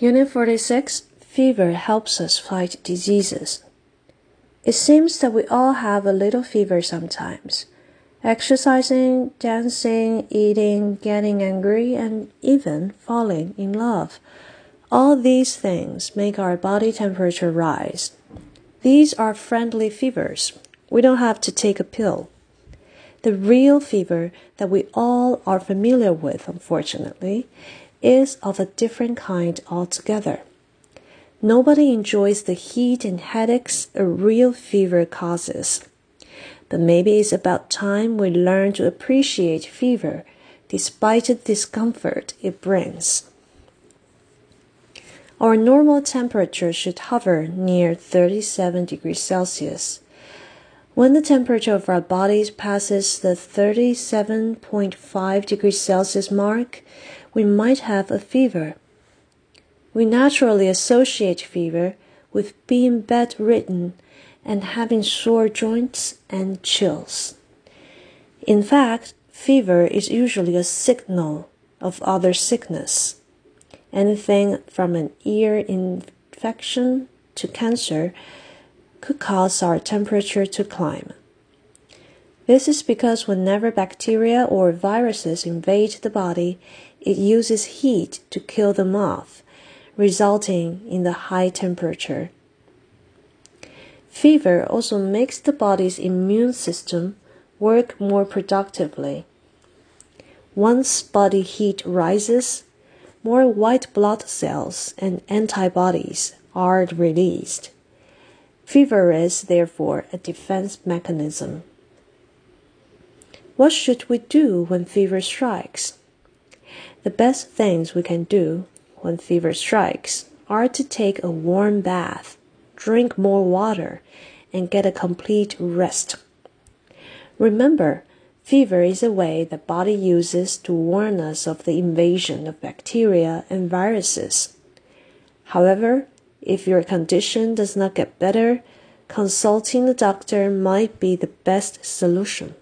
Unit 46 Fever helps us fight diseases. It seems that we all have a little fever sometimes. Exercising, dancing, eating, getting angry, and even falling in love. All these things make our body temperature rise. These are friendly fevers. We don't have to take a pill. The real fever that we all are familiar with, unfortunately, is of a different kind altogether. Nobody enjoys the heat and headaches a real fever causes. But maybe it's about time we learn to appreciate fever despite the discomfort it brings. Our normal temperature should hover near 37 degrees Celsius. When the temperature of our bodies passes the 37.5 degrees Celsius mark, we might have a fever. We naturally associate fever with being bedridden and having sore joints and chills. In fact, fever is usually a signal of other sickness. Anything from an ear infection to cancer could cause our temperature to climb. This is because whenever bacteria or viruses invade the body, it uses heat to kill them off, resulting in the high temperature. Fever also makes the body's immune system work more productively. Once body heat rises, more white blood cells and antibodies are released. Fever is therefore a defense mechanism. What should we do when fever strikes? The best things we can do when fever strikes are to take a warm bath, drink more water, and get a complete rest. Remember, fever is a way the body uses to warn us of the invasion of bacteria and viruses. However, if your condition does not get better, consulting a doctor might be the best solution.